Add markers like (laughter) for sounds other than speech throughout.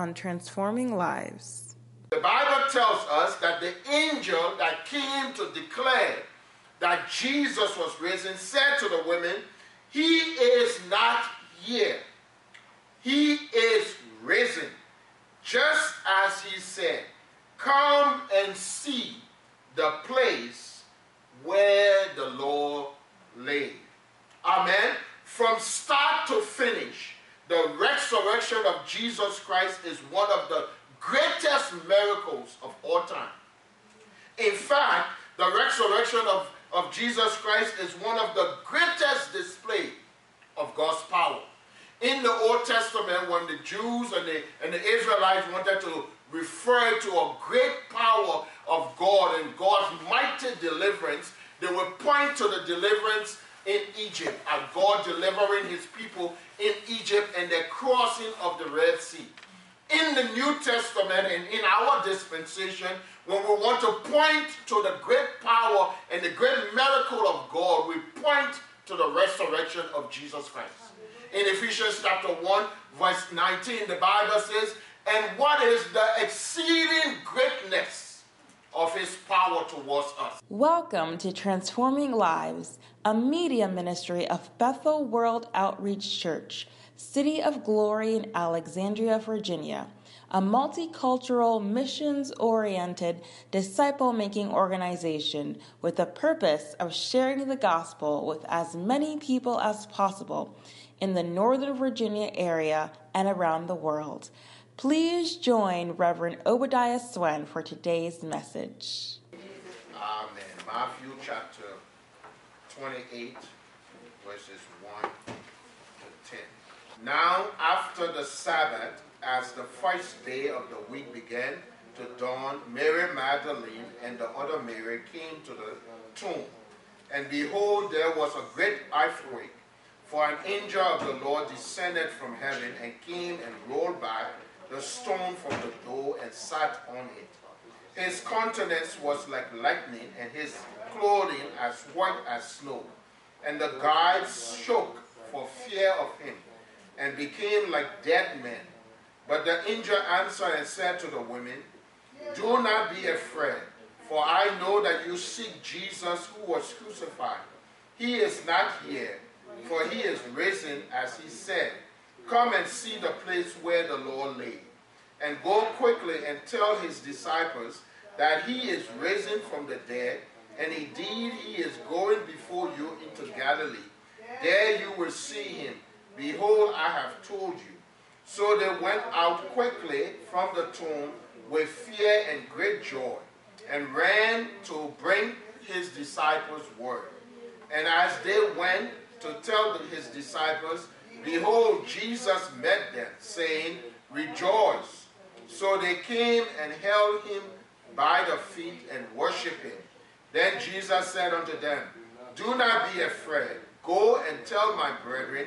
On Transforming Lives. The Bible tells us that the angel that came to declare that Jesus was risen said to the women, He is not here. He is risen. Just as he said, Come and see the place where the Lord lay. Amen. From start to finish, the resurrection of Jesus Christ is one of the greatest miracles of all time. In fact, the resurrection of, of Jesus Christ is one of the greatest display of God's power. In the Old Testament, when the Jews and the, and the Israelites wanted to refer to a great power of God and God's mighty deliverance, they would point to the deliverance in Egypt and God delivering his people in Egypt and the crossing of the Red Sea. In the New Testament and in our dispensation, when we want to point to the great power and the great miracle of God, we point to the resurrection of Jesus Christ. In Ephesians chapter 1, verse 19, the Bible says, And what is the exceeding greatness of his power towards us? Welcome to Transforming Lives, a media ministry of Bethel World Outreach Church, City of Glory in Alexandria, Virginia a multicultural, missions oriented, disciple making organization with the purpose of sharing the gospel with as many people as possible in the Northern Virginia area and around the world. Please join Reverend Obadiah Swen for today's message. Amen. Matthew chapter 28, verses 1 to 10. Now, after the Sabbath, as the first day of the week began to dawn, Mary Magdalene and the other Mary came to the tomb. And behold, there was a great earthquake, for an angel of the Lord descended from heaven and came and rolled back the stone from the door and sat on it. His countenance was like lightning, and his clothing as white as snow. And the guards shook for fear of him, and became like dead men. But the angel answered and said to the women, Do not be afraid, for I know that you seek Jesus who was crucified. He is not here, for he is risen as he said. Come and see the place where the Lord lay. And go quickly and tell his disciples that he is risen from the dead, and indeed he is going before you into Galilee. There you will see him. Behold, I have told you. So they went out quickly from the tomb with fear and great joy, and ran to bring his disciples word. And as they went to tell his disciples, behold, Jesus met them, saying, Rejoice. So they came and held him by the feet and worshiped him. Then Jesus said unto them, Do not be afraid. Go and tell my brethren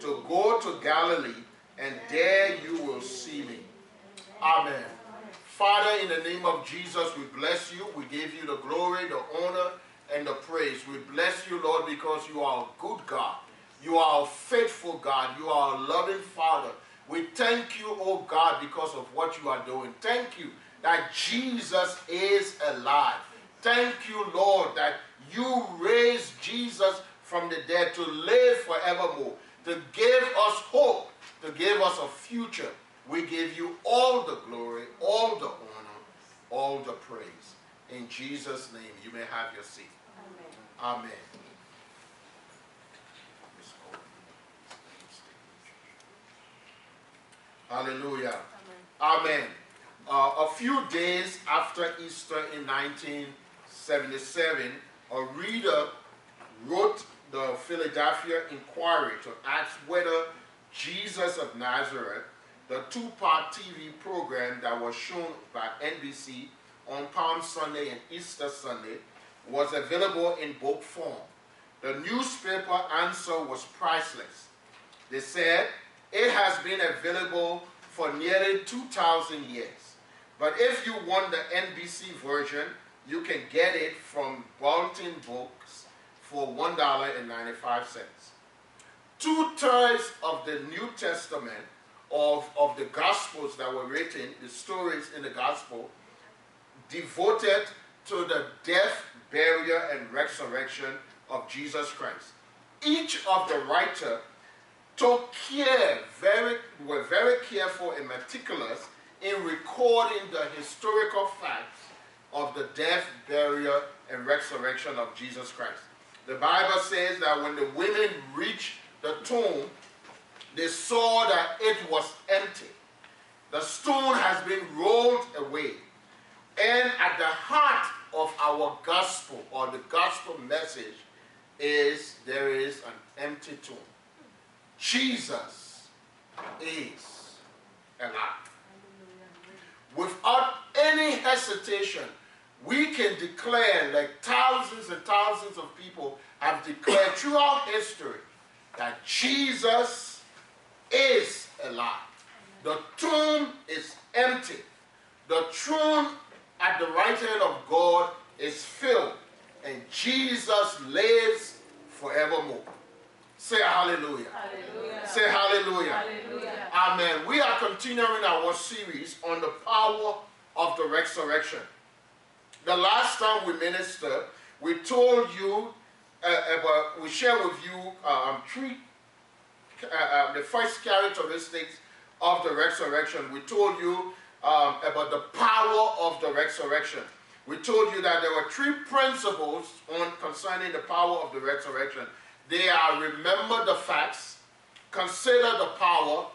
to go to Galilee and there you will see me. Amen. Father, in the name of Jesus, we bless you. We give you the glory, the honor, and the praise. We bless you, Lord, because you are a good God. You are a faithful God. You are a loving Father. We thank you, oh God, because of what you are doing. Thank you that Jesus is alive. Thank you, Lord, that you raised Jesus from the dead to live forevermore, to give us hope to give us a future. We give you all the glory, all the honor, all the praise. In Jesus' name, you may have your seat. Amen. Amen. Hallelujah. Amen. Amen. Uh, a few days after Easter in 1977, a reader wrote the Philadelphia Inquirer to ask whether Jesus of Nazareth, the two-part TV program that was shown by NBC on Palm Sunday and Easter Sunday, was available in book form. The newspaper answer was priceless. They said, it has been available for nearly 2,000 years. But if you want the NBC version, you can get it from Ballantine Books for $1.95. Two thirds of the New Testament, of, of the Gospels that were written, the stories in the Gospel, devoted to the death, burial, and resurrection of Jesus Christ. Each of the writer took care, very, were very careful and meticulous in recording the historical facts of the death, burial, and resurrection of Jesus Christ. The Bible says that when the women reached the tomb, they saw that it was empty. The stone has been rolled away. And at the heart of our gospel or the gospel message is there is an empty tomb. Jesus is alive. Without any hesitation, we can declare, like thousands and thousands of people have declared throughout history, that Jesus is alive. The tomb is empty. The throne at the right hand of God is filled, and Jesus lives forevermore. Say hallelujah. hallelujah. Say hallelujah. hallelujah. Amen. We are continuing our series on the power of the resurrection. The last time we ministered, we told you uh, about, we shared with you um, three, uh, uh, the first characteristics of the resurrection. We told you um, about the power of the resurrection. We told you that there were three principles on concerning the power of the resurrection. They are remember the facts, consider the power,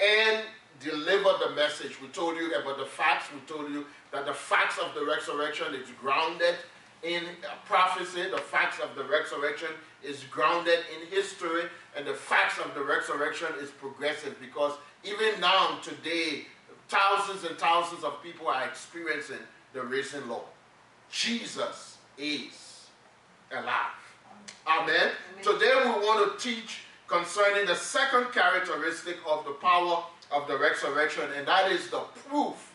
and deliver the message. We told you about the facts. We told you that the facts of the resurrection is grounded in prophecy. The facts of the resurrection is grounded in history. And the facts of the resurrection is progressive because even now, today, thousands and thousands of people are experiencing the risen Lord. Jesus is alive. Amen. Amen. Today we want to teach concerning the second characteristic of the power of the resurrection, and that is the proof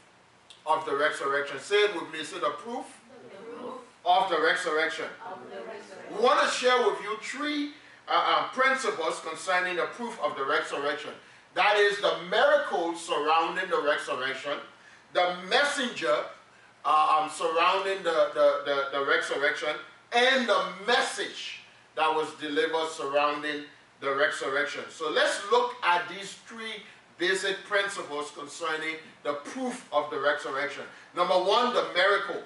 of the resurrection. Say it with me. Say the proof, the proof of, the resurrection. of the resurrection. We want to share with you three uh, uh, principles concerning the proof of the resurrection. That is the miracles surrounding the resurrection, the messenger uh, um, surrounding the, the, the, the resurrection, and the message that was delivered surrounding the resurrection. So let's look at these three basic principles concerning the proof of the resurrection. Number one, the miracle.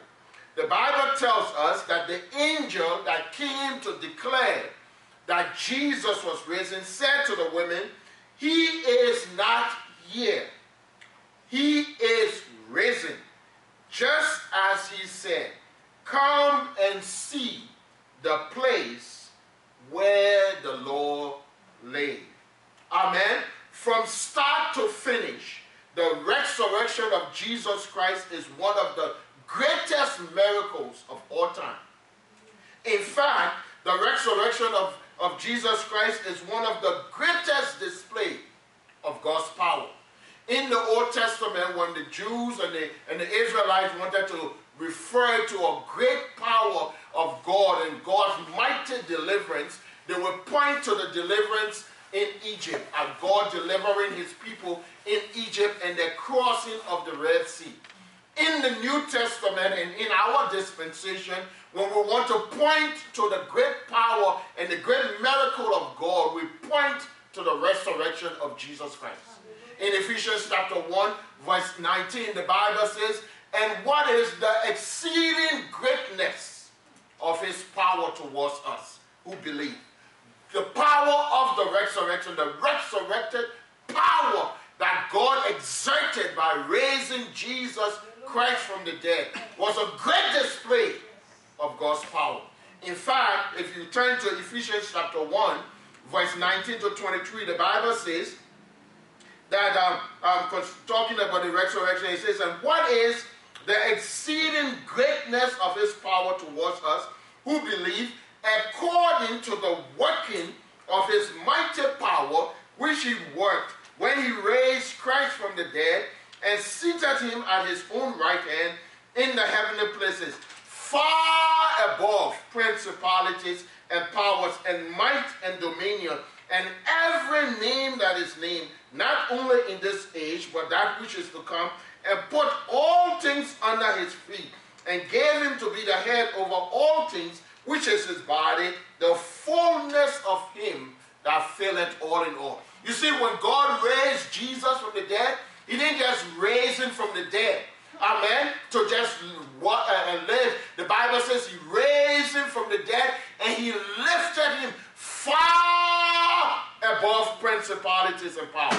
The Bible tells us that the angel that came to declare that Jesus was risen said to the women, He is not here. He is risen. Just as he said, Come and see the place where the Lord lay. Amen. From start to finish, the resurrection of Jesus Christ is one of the greatest miracles of all time. In fact, the resurrection of, of Jesus Christ is one of the greatest display of God's power. In the Old Testament, when the Jews and the, and the Israelites wanted to refer to a great power of God and God's mighty deliverance, they would point to the deliverance in Egypt and God delivering his people in Egypt and the crossing of the Red Sea. In the New Testament and in our dispensation, when we want to point to the great power and the great miracle of God, we point to the resurrection of Jesus Christ. In Ephesians chapter 1, verse 19, the Bible says, And what is the exceeding greatness of his power towards us who believe? The power of the resurrection, the resurrected power that God exerted by raising Jesus Christ from the dead was a great display of God's power. In fact, if you turn to Ephesians chapter 1, verse 19 to 23, the Bible says that, um, um, talking about the resurrection, it says, And what is the exceeding greatness of his power towards us who believe according to the working of his mighty power, which he worked when he raised Christ from the dead and seated him at his own right hand in the heavenly places, far above principalities and powers and might and dominion and every name that is named, not only in this age, but that which is to come, and put all things under his feet, and gave him to be the head over all things, which is his body, the fullness of him that filleth all in all. You see, when God raised Jesus from the dead, he didn't just raise him from the dead. Amen. To just uh, and live. The Bible says he raised him from the dead and he lifted him far above principalities and powers.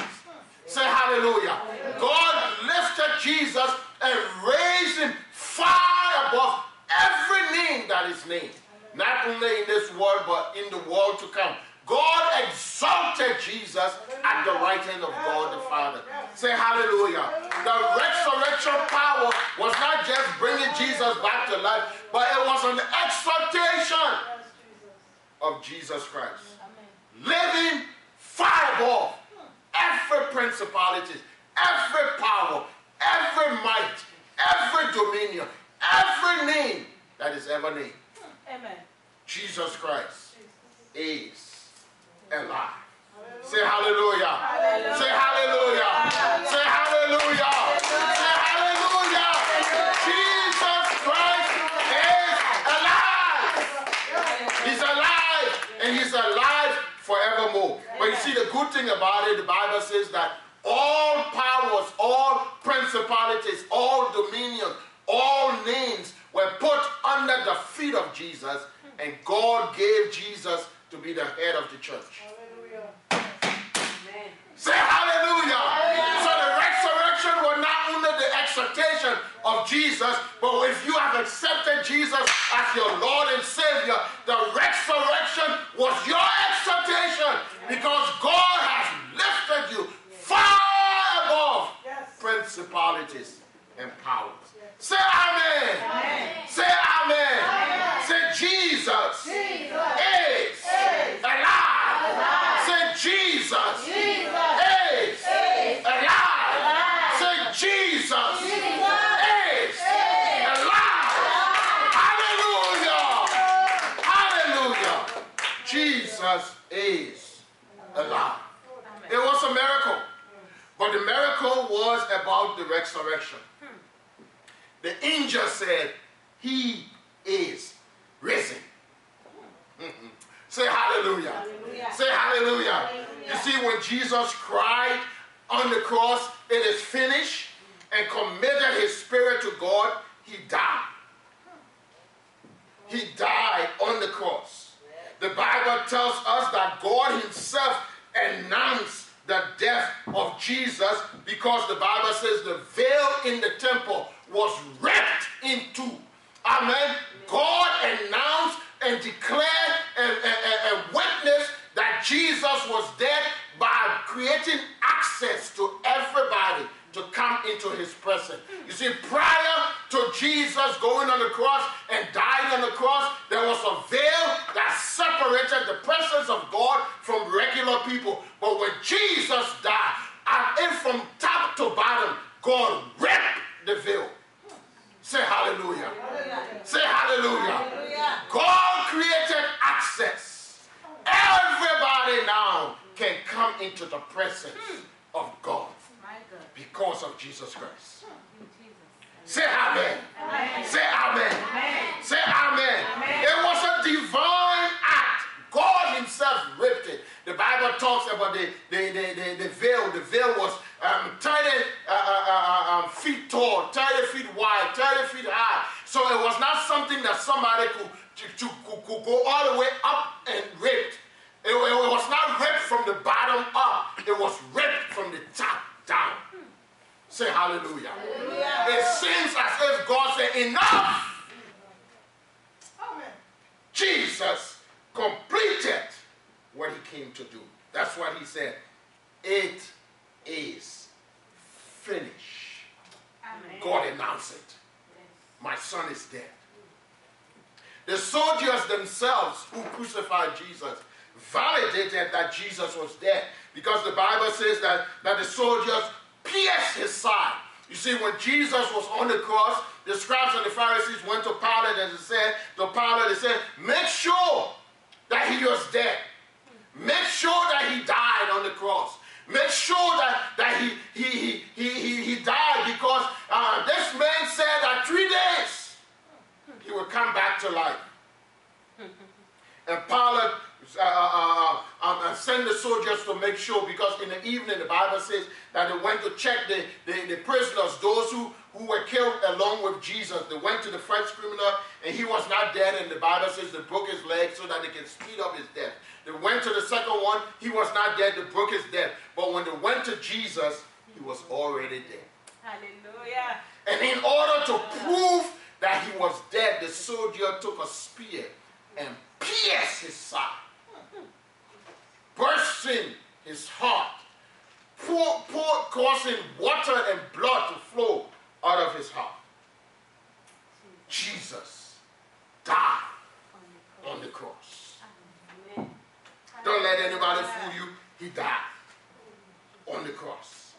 Say hallelujah. God lifted Jesus and raised him far above every name that is named. Not only in this world, but in the world to come. God exalted Jesus at the right hand of God the Father. Say hallelujah. The resurrection power was not just bringing Jesus back to life, but it was an exaltation of Jesus Christ. Living above every principality, every power, every might, every dominion, every name that is ever named. Amen. Jesus Christ is alive. Say hallelujah. hallelujah. Say hallelujah. hallelujah. Say hallelujah. Say hallelujah. Jesus Christ is alive. He's alive and he's alive forevermore. But you see, the good thing about it, the Bible says that all powers, all principalities, all dominions, all names were put under the feet of Jesus, and God gave Jesus to be the head of the church. Hallelujah. Say hallelujah. hallelujah. So the resurrection was not only the exaltation of Jesus, but if you have accepted Jesus as your Lord and Savior, the resurrection was your exaltation because God has lifted you far above yes. principalities and powers. Say amen. amen. Say amen. amen. Say Jesus, Jesus. is, is alive. alive. Say Jesus, Jesus. is, is alive. alive. Say Jesus, Jesus. is, is alive. Hallelujah. Hallelujah. Jesus is alive. It was a miracle. But the miracle was resurrection. Hmm. The angel said, He is risen. Hmm. Say hallelujah. hallelujah. Say hallelujah. hallelujah. You see, when Jesus cried on the cross, it is finished, and committed his spirit to God, he died. He died on the cross. The Bible tells us that God himself announced death of Jesus because the Bible says the veil in the temple was ripped in two. Amen. God announced and declared and, and, and witnessed that Jesus was dead by creating access to everybody to come into his presence. You see, prior to Jesus going on the cross and dying on the cross, there was a veil that separated the presence of God from regular people. But when Jesus died, and from top to bottom, God ripped the veil. Say hallelujah. hallelujah. Say hallelujah. hallelujah. God created access. Everybody now can come into the presence because of Jesus Christ. Say amen. amen. Say amen. amen. Say amen. amen. It was a divine act. God himself ripped it. The Bible talks about the, the, the, the, the veil. The veil was um, 30 uh, uh, uh, um, feet tall, 30 feet wide, 30 feet high. So it was not something that somebody could, to, to, could, could go all the way up and ripped. It, it, was not ripped from the bottom up. It was ripped from the top down. Say hallelujah. hallelujah. It seems as if God said, enough. Amen. Jesus completed what he came to do. That's what he said. It is finished. Amen. God announced it. My son is dead. The soldiers themselves who crucified Jesus validated that Jesus was dead because the Bible says that, that the soldiers pierced his side. You see, when Jesus was on the cross, the scribes and the Pharisees went to Pilate and said, to Pilate, they said, make sure that he was dead. Make sure that he died on the cross. Make sure that, that he, he, he, he, he, he died because uh, this man said that three days he would come back to life. And Pilate uh, uh, uh, um, send the soldiers to make sure because in the evening the Bible says that they went to check the, the, the prisoners, those who, who were killed along with Jesus. They went to the first criminal and he was not dead, and the Bible says they broke his leg so that they can speed up his death. They went to the second one, he was not dead, they broke his death. But when they went to Jesus, he was already dead. Hallelujah. And in order to prove that he was dead, the soldier took a spear and pierced his side bursting his heart, pour, pour, causing water and blood to flow out of his heart. Jesus died on the cross. Don't let anybody fool you. He died on the cross.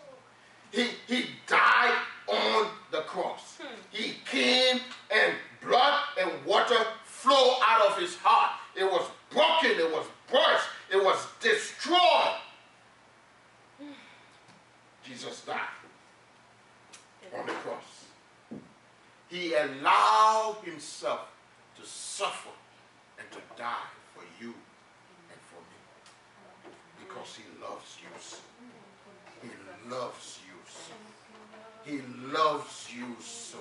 He, he died on the cross. He came and blood and water flow out of his heart. It was broken, it was burst, it was destroyed. Jesus died on the cross. He allowed himself to suffer and to die for you and for me because he loves you so. He loves you so. He loves you so.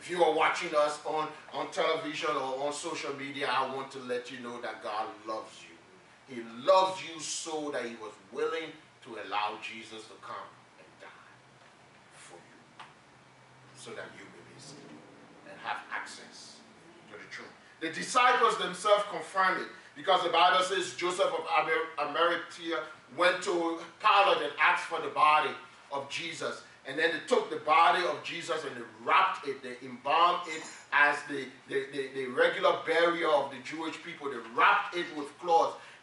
If you are watching us on, on television or on social media, I want to let you know that God loves you. He loves you so that he was willing to allow Jesus to come and die for you so that you may be saved and have access to the truth. The disciples themselves confirmed it because the Bible says Joseph of Arimathea went to Pilate and asked for the body of Jesus. And then they took the body of Jesus and they wrapped it, they embalmed it as the, the, the, the regular burial of the Jewish people. They wrapped it with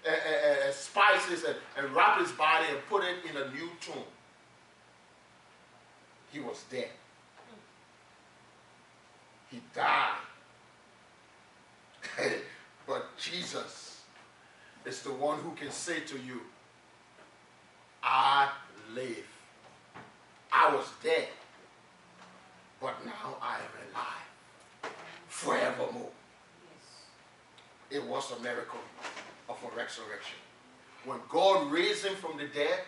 cloths uh, uh, spices and, and wrap his body and put it in a new tomb. He was dead. He died. (laughs) but Jesus is the one who can say to you, I live. I was dead, but now I am alive forevermore. It was a miracle of a resurrection. When God raised him from the dead,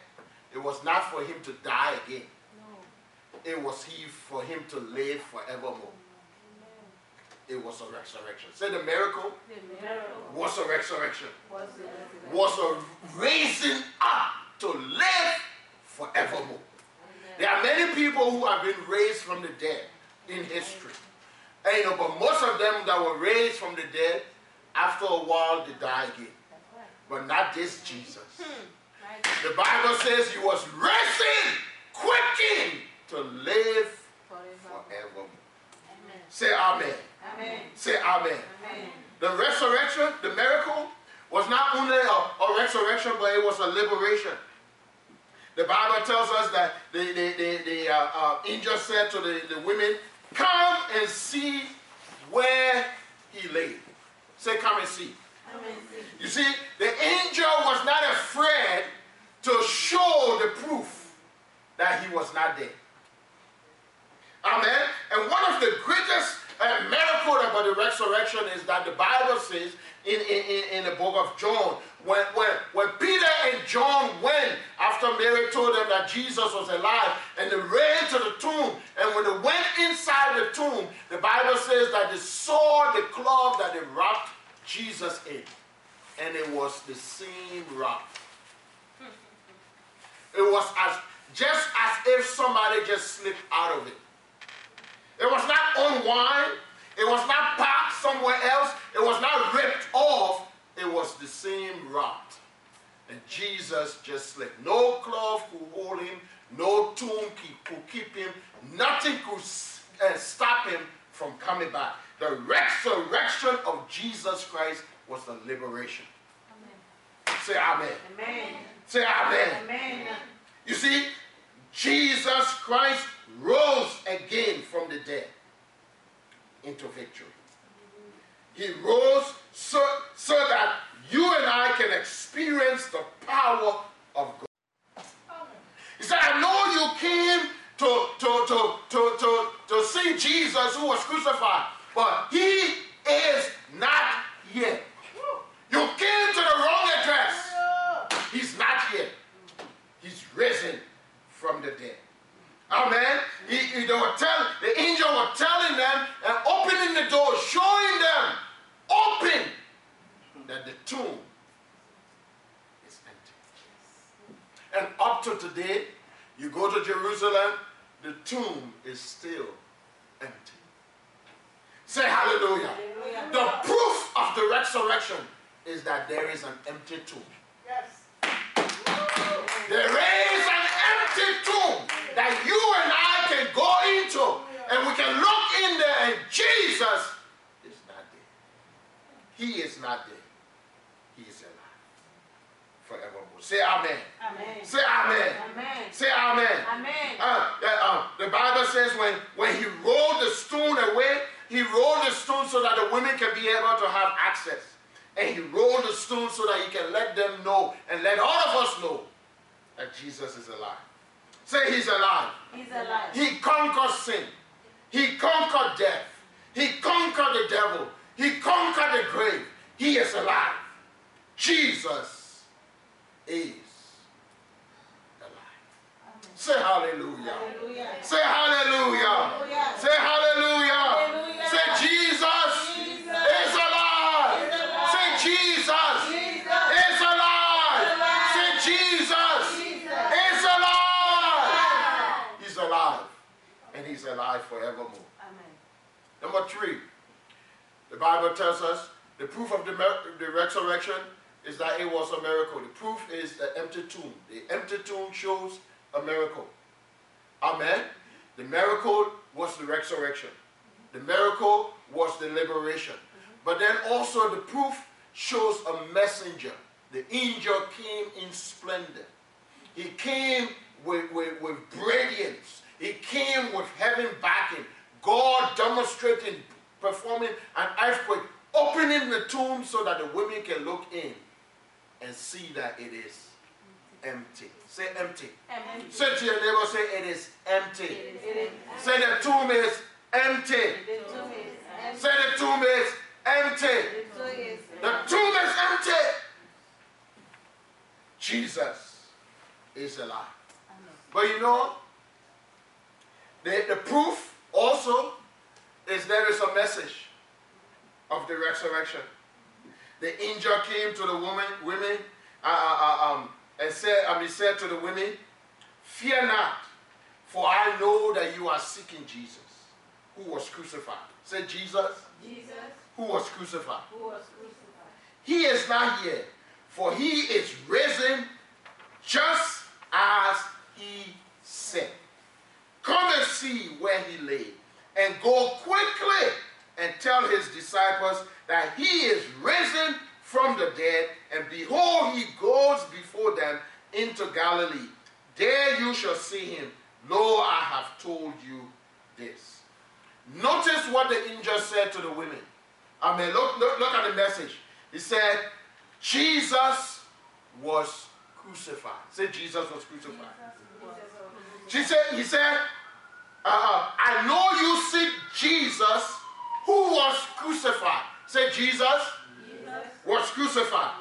it was not for him to die again. No. It was he for him to live forevermore. It was a resurrection. Say the miracle, the miracle. was a resurrection. Was, was a raising up to live forevermore. Amen. There are many people who have been raised from the dead in history. And you know, but most of them that were raised from the dead, after a while, they die again but not this Jesus. Hmm. The Bible says he was risen, quickened to live forever. Say amen. amen. Say amen. amen. The resurrection, the miracle, was not only a, a, resurrection, but it was a liberation. The Bible tells us that the, the, the, the uh, uh, angel said to the, the women, Come and see where he lay. Say, Come and see. You see, the angel was not afraid to show the proof that he was not dead. Amen. And one of the greatest uh, miracles about the resurrection is that the Bible says in, in, in the book of John, when, when, when Peter and John went after Mary told them that Jesus was alive and they ran to the tomb, and when they went inside the tomb, the Bible says that they saw the cloth that they wrapped Jesus in and it was the same rock. It was as just as if somebody just slipped out of it. It was not unwind. It was not packed somewhere else. It was not ripped off. It was the same rock. And Jesus just slipped. No cloth could hold him. No tomb could keep him. Nothing could uh, stop him from coming back. The resurrection of Jesus Christ was the liberation. Amen. Say amen. amen. Say amen. amen. You see, Jesus Christ rose again from the dead into victory. He rose so, so that you and I can experience the power of God. He said, I know you came to, to, to, to, to, to see Jesus who was crucified, but he is not here. You came to the wrong address. He's not here. He's risen from the dead. Amen. He, he, telling, the angel were telling them and opening the door, showing them open that the tomb is empty. And up to today, you go to Jerusalem, the tomb is still empty. Say hallelujah. hallelujah. The proof of the resurrection is that there is an empty tomb. Yes. There is an empty tomb that you and I can go into and we can look in there and Jesus is not there. He is not there. He is alive forevermore. Say amen. amen. Say amen. amen. Say amen. amen. Uh, uh, the Bible says when, when he rolled the stone away, he rolled the stone so that the women can be able to have access. And he rolled the stone so that he can let them know and let all of us know that Jesus is alive. Say he's alive. He's alive. He conquered sin. He conquered death. He conquered the devil. He conquered the grave. He is alive. Jesus is alive. Say hallelujah. hallelujah. Say hallelujah. hallelujah. Say hallelujah. hallelujah. Say Jesus. Alive forevermore. Amen. Number three, the Bible tells us the proof of the, the resurrection is that it was a miracle. The proof is the empty tomb. The empty tomb shows a miracle. Amen. The miracle was the resurrection. The miracle was the liberation. Mm-hmm. But then also the proof shows a messenger. The angel came in splendor. He came with, with, with radiance. He came with heaven backing. God demonstrating, performing an earthquake, opening the tomb so that the women can look in and see that it is empty. Say empty. empty. Say to your neighbor, say it is empty. It is, is say the tomb is empty. The tomb is empty. Say the tomb is empty. The tomb is, the tomb is empty. Jesus is alive. But you know, the, the proof also is there is a message of the resurrection. The angel came to the woman, women, uh, uh, uh, um, and said, I mean, said to the women, "Fear not, for I know that you are seeking Jesus, who was crucified." Say Jesus. Jesus. Who was crucified? Who was crucified? He is not here, for he is risen, just as he said. Come and see where he lay, and go quickly and tell his disciples that he is risen from the dead, and behold, he goes before them into Galilee. There you shall see him. Lo, I have told you this. Notice what the angel said to the women. I mean, look, look, look at the message. He said, Jesus was crucified. Say Jesus was crucified. She said, he said, uh, I know you seek Jesus who was crucified. Say, Jesus, Jesus. was crucified.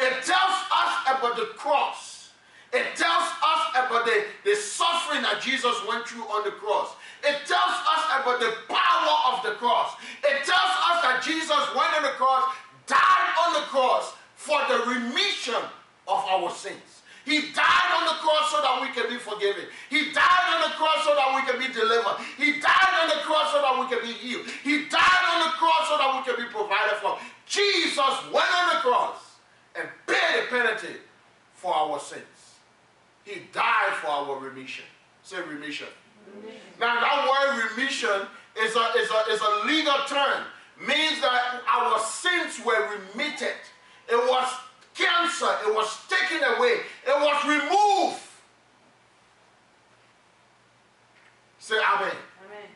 It tells us about the cross. It tells us about the, the suffering that Jesus went through on the cross. It tells us about the power of the cross. It tells us that Jesus went on the cross, died on the cross for the remission of our sins. He died on the cross so that we can be forgiven. He died on the cross so that we can be delivered. He died on the cross so that we can be healed. He died on the cross so that we can be provided for. Jesus went on the cross and paid the penalty for our sins. He died for our remission. Say remission. remission. Now that word remission is a, is, a, is a legal term. Means that our sins were remitted. It was cancer, it was taken away, it was removed. Say amen. amen.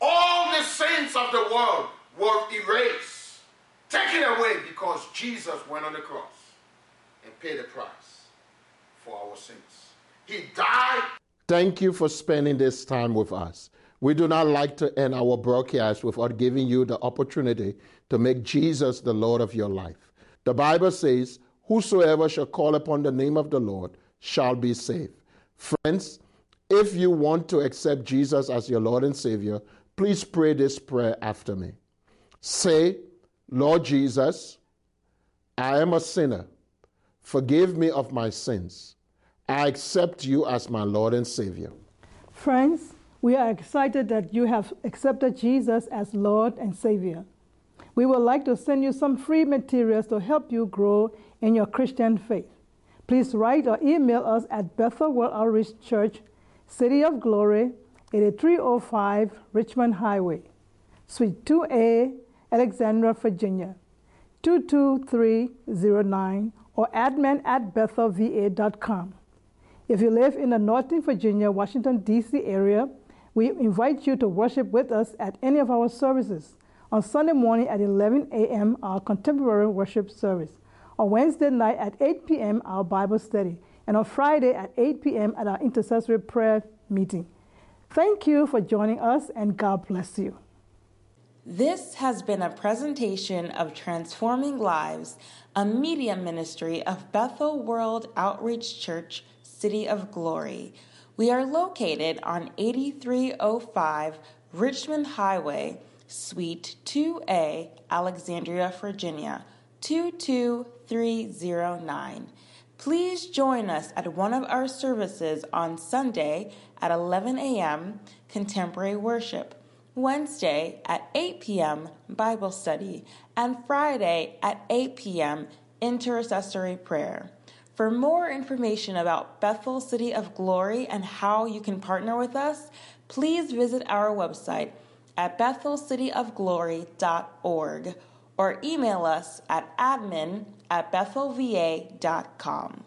All the saints of the world were erased, taken away because Jesus went on the cross and paid the price for our sins. He died. Thank you for spending this time with us. We do not like to end our broadcast without giving you the opportunity to make Jesus the Lord of your life. The Bible says, Whosoever shall call upon the name of the Lord shall be saved. Friends, if you want to accept Jesus as your Lord and Savior, please pray this prayer after me. Say, Lord Jesus, I am a sinner. Forgive me of my sins. I accept you as my Lord and Savior. Friends, we are excited that you have accepted Jesus as Lord and Savior. We would like to send you some free materials to help you grow in your Christian faith. Please write or email us at Bethel World Outreach Church, City of Glory, 8305 Richmond Highway, Suite 2A, Alexandria, Virginia, 22309, or admin at bethelva.com. If you live in the Northern Virginia, Washington, D.C. area, we invite you to worship with us at any of our services. On Sunday morning at 11 a.m., our contemporary worship service. On Wednesday night at 8 p.m., our Bible study. And on Friday at 8 p.m. at our intercessory prayer meeting. Thank you for joining us, and God bless you. This has been a presentation of Transforming Lives, a media ministry of Bethel World Outreach Church, City of Glory. We are located on 8305 Richmond Highway, Suite 2A, Alexandria, Virginia, 22309. Please join us at one of our services on Sunday at 11 a.m. Contemporary Worship, Wednesday at 8 p.m. Bible Study, and Friday at 8 p.m. Intercessory Prayer. For more information about Bethel City of Glory and how you can partner with us, please visit our website at bethelcityofglory.org or email us at admin at bethelva.com.